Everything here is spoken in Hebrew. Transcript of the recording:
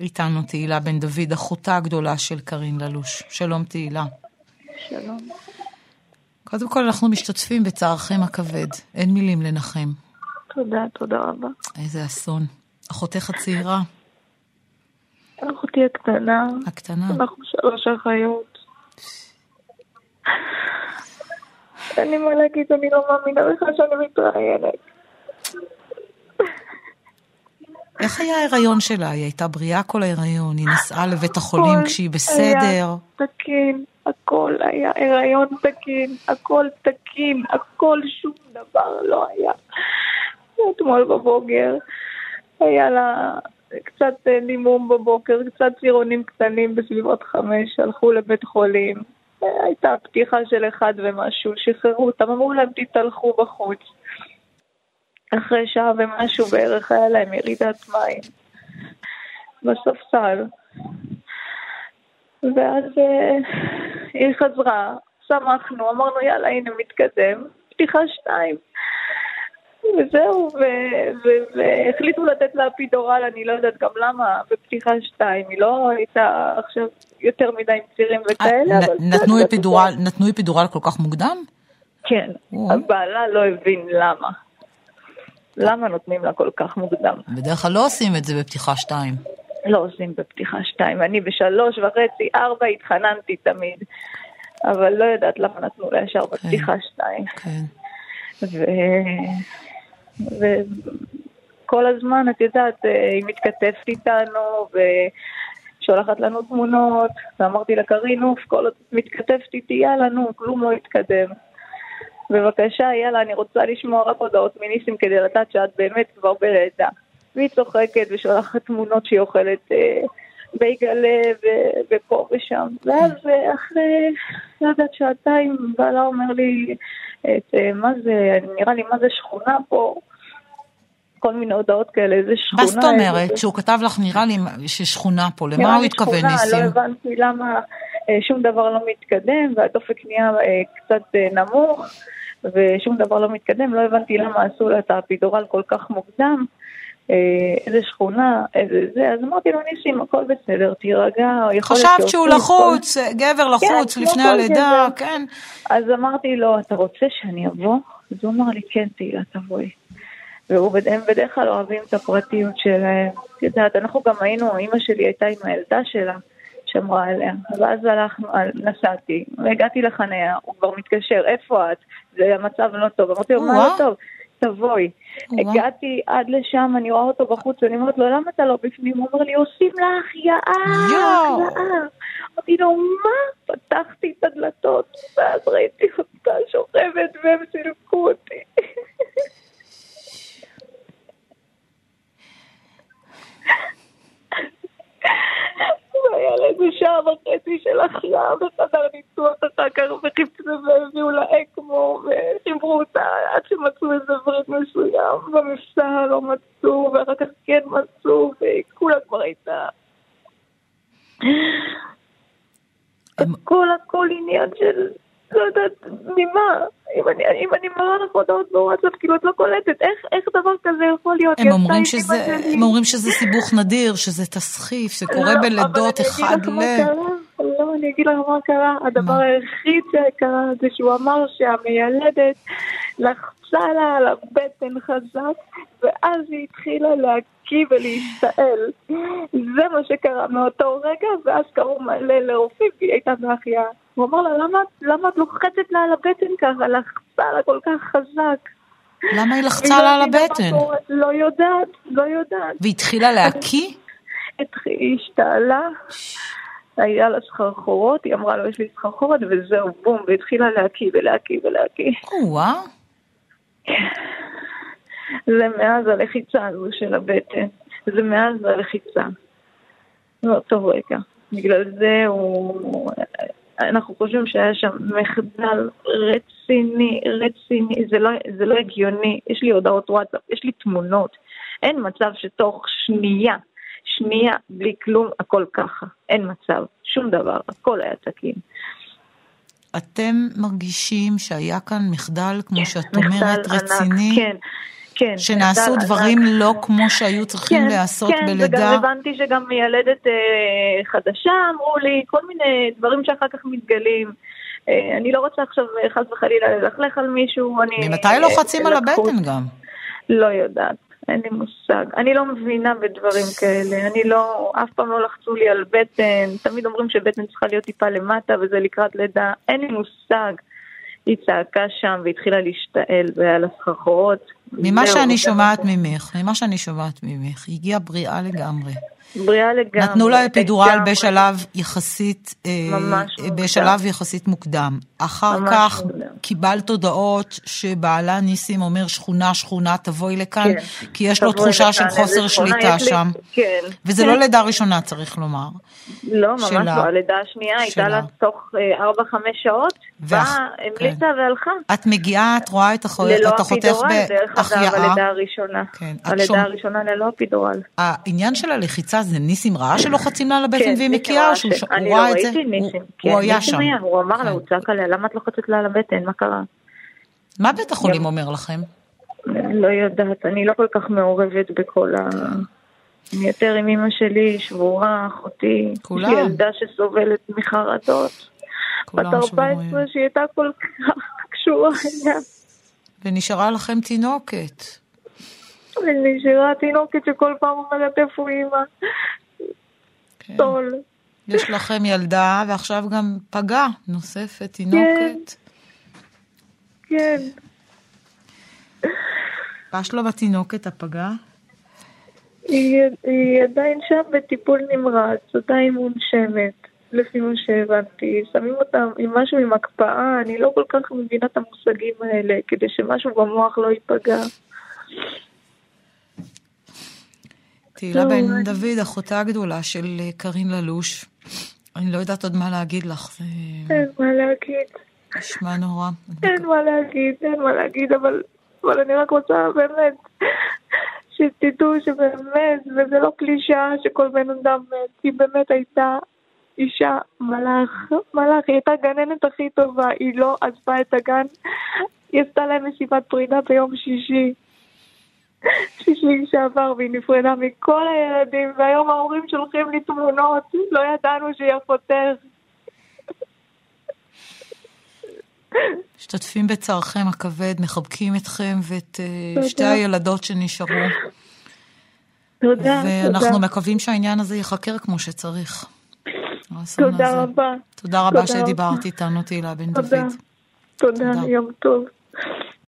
איתנו תהילה בן דוד, אחותה הגדולה של קארין ללוש. שלום תהילה. שלום. קודם כל אנחנו משתתפים בצערכם הכבד, אין מילים לנחם. תודה, תודה רבה. איזה אסון. אחותך הצעירה. אחותי הקטנה. הקטנה. אנחנו שלוש אחיות. אין לי מה להגיד, אני לא מאמינה לך שאני מתראיינת. איך היה ההיריון שלה? היא הייתה בריאה כל ההיריון, היא נסעה לבית החולים כשהיא בסדר. היה תקין, הכל היה הריון תקין, הכל תקין, הכל שום דבר לא היה. אתמול בבוקר היה לה קצת נימום בבוקר, קצת צירונים קטנים בסביבות חמש, הלכו לבית חולים. הייתה פתיחה של אחד ומשהו, שחררו אותם, אמרו להם תתהלכו בחוץ. אחרי שעה ומשהו בערך היה להם ירידת מים בספסל. ואז uh, היא חזרה, שמחנו, אמרנו יאללה הנה מתקדם, פתיחה שתיים. וזהו, והחליטו לתת לה אפידורל, אני לא יודעת גם למה, בפתיחה שתיים, היא לא הייתה עכשיו יותר מדי עם צירים וכאלה, אה, אבל... נתנו אפידורל, נתנו אפידורל כל כך מוקדם? כן, הבעלה לא הבין למה. למה נותנים לה כל כך מוקדם? בדרך כלל לא עושים את זה בפתיחה שתיים. לא עושים בפתיחה שתיים. אני בשלוש וחצי, ארבע התחננתי תמיד, אבל לא יודעת למה נתנו לה ישר כן. בפתיחה שתיים. כן. ו... וכל הזמן, את יודעת, אה, היא מתכתבת איתנו, ושולחת לנו תמונות, ואמרתי לה, קרין, אוף, כל עוד מתכתבת איתי, יאללה, נו, כלום לא יתקדם. בבקשה, יאללה, אני רוצה לשמוע רק הודעות מניסים כדי לדעת שאת באמת כבר בלידה. והיא צוחקת ושולחת תמונות שהיא אוכלת אה, בייגלה ופה ושם. ואז אה, אחרי, לא יודעת, שעתיים, בעלה אומר לי, את, אה, מה זה, נראה לי מה זה שכונה פה. כל מיני הודעות כאלה, איזה שכונה. מה זאת אומרת? שהוא כתב לך, נראה לי ששכונה פה, למה הוא התכוון, ניסים? לא הבנתי למה אה, שום דבר לא מתקדם, והדופק נהיה אה, קצת נמוך. ושום דבר לא מתקדם, לא הבנתי למה עשו לה את האפידורל כל כך מוקדם, אה, איזה שכונה, איזה זה, אז אמרתי לו, ניסים, הכל בסדר, תירגע, חשבת שהוא לחוץ, כל... גבר כן, לחוץ כן, לפני הלידה. כן. אז אמרתי לו, אתה רוצה שאני אבוא? אז הוא אמר לי, כן, תהילה, תבואי. והם בדרך כלל אוהבים את הפרטיות שלהם. את יודעת, אנחנו גם היינו, אימא שלי הייתה עם הילדה שלה. שמרה עליה. ואז הלכנו, נסעתי, והגעתי לחניה, הוא כבר מתקשר, איפה את? זה המצב לא טוב. אמרתי לו, מה לא טוב? תבואי. הגעתי עד לשם, אני רואה אותו בחוץ, ואני אומרת לו, למה אתה לא בפנים? הוא אומר לי, עושים לה החייאה, החייאה. אמרתי לו, מה? פתחתי את הדלתות, ואז ראיתי אותה שוכבת, והם סילקו אותי. והיה לה איזה שעה וחצי של החייאה בחדר ניתוח אחר כך, וחיפשו והביאו לה אקמו, וחיברו אותה עד שמצאו איזה וריד מסוים, במפסע לא מצאו, ואחר כך כן מצאו, וכולה כבר הייתה... הכל הכל עניין של... לא יודעת ממה, אם אני, אם אני מראה לך הודעות בוואטסאפ, כאילו את לא קולטת, איך, איך דבר כזה יכול להיות? הם אומרים, שזה, הם אומרים שזה סיבוך נדיר, שזה תסחיף, שקורה לא, בלידות אחד ל... לא, אני אגיד לך מה קרה, הדבר? היחיד שקרה זה שהוא אמר שהמיילדת לחצה לה על הבטן חזק, ואז היא התחילה להקיא ולהשתעל. זה מה שקרה מאותו רגע, ואז קראו מלא לרופאים, כי היא הייתה בהחייאה. הוא אמר לה, למה, למה את לוחצת לה על הבטן ככה? לחצה לה כל כך חזק. למה היא לחצה לה על הבטן? לא יודעת, לא יודעת. והתחילה להקיא? היא השתעלה, היה לה סחרחורות, היא אמרה לו, יש לי סחרחורת, וזהו, בום, והתחילה להקיא ולהקיא ולהקיא. או-אה. זה מאז הלחיצה הזו של הבטן. זה מאז הלחיצה. מאותו רגע. בגלל זה הוא... אנחנו חושבים שהיה שם מחדל רציני, רציני, זה לא, זה לא הגיוני, יש לי הודעות וואטסאפ, יש לי תמונות, אין מצב שתוך שנייה, שנייה, בלי כלום, הכל ככה, אין מצב, שום דבר, הכל היה תקין. אתם מרגישים שהיה כאן מחדל, כמו שאת אומרת, רציני? ענק, כן. כן. שנעשו הייתה- דברים לא כמו שהיו צריכים כן, להיעשות כן, בלידה? וגם הבנתי שגם מיילדת אה, חדשה, אמרו לי, כל מיני דברים שאחר כך מתגלים. אה, אני לא רוצה עכשיו אה, חס וחלילה ללכלך על מישהו, אני... ממתי אה, לוחצים על לקחו- הבטן גם? לא יודעת, אין לי מושג. אני לא מבינה בדברים כאלה, אני לא, אף פעם לא לחצו לי על בטן, תמיד אומרים שבטן צריכה להיות טיפה למטה וזה לקראת לידה, אין לי מושג. היא צעקה שם והתחילה להשתעל, זה היה לה סחרחורות. ממה שאני שומעת ממך, ממה שאני שומעת ממך, היא הגיעה בריאה לגמרי. בריאה לגמרי. נתנו לה אפידורל. בשלב יחסית, אה, ממש מוקדם. בשלב יחסית מוקדם. אחר ממש כך מוקדם. קיבלת הודעות שבעלה ניסים אומר שכונה שכונה תבואי לכאן, כן. כי יש לו תחושה של חוסר שליטה לי. שם. כן. וזה כן. לא לידה ראשונה צריך לומר. לא, ממש שלה. לא. הלידה השנייה הייתה. לה תוך 4-5 שעות, ואח- באה, המליצה והלכה. את מגיעה, את רואה את החו- ללא את אחותך אפידורל, בהחייאה. הלידה הראשונה. כן, את הלידה שומע- הראשונה ללא אפידורל. העניין של הלחיצה זה ניסים ראה שלוחצים לה על הבטן כן, והיא מקיאה, ראה שהוא ש- ש- הוא אני לא ראה את זה? ראיתי ניסים. הוא כן, היה שם. הוא אמר לה, כן. הוא צעק עליה, למה את לוחצת לה על הבטן? מה קרה? מה בית החולים אומר לכם? לא יודעת, אני לא כל כך מעורבת בכל ה... אני יותר עם אמא שלי, שבורה, אחותי. כולם. יש לי ילדה שסובלת מחרדות. כולם בת 14 שבורים. שהיא הייתה כל כך קשורה אליה. ונשארה לכם תינוקת. ונשארה תינוקת שכל פעם אומרת איפה אימא. כן. סול. יש לכם ילדה, ועכשיו גם פגה נוספת, תינוקת. כן. מה שלום התינוקת הפגה? היא, היא עדיין שם בטיפול נמרץ, עדיין מונשמת, לפי מה שהבנתי. שמים אותה עם משהו עם הקפאה, אני לא כל כך מבינה את המושגים האלה, כדי שמשהו במוח לא ייפגע. תהילה בן דוד, אחותה הגדולה של אה, קארין ללוש. אני לא יודעת עוד מה להגיד לך, אין מה להגיד, נשמע נורא. אין מה להגיד, אין מה להגיד, אבל, אבל אני רק רוצה באמת שתדעו שבאמת, וזה לא קלישאה שכל בן אדם מת, היא באמת הייתה אישה מלאך, מלאך, היא הייתה הגננת הכי טובה, היא לא עזבה את הגן, היא עשתה להם מסיבת פרידה ביום שישי. שישי שעבר והיא נפרדה מכל הילדים והיום ההורים שולחים לי תמונות, לא ידענו שהיא אחותך. משתתפים בצערכם הכבד, מחבקים אתכם ואת אה, תודה. שתי הילדות שנשארו. תודה, ואנחנו תודה. מקווים שהעניין הזה ייחקר כמו שצריך. תודה. רבה. תודה רבה שדיברת. איתנו, תהילה בן. דוד. תודה. יום טוב.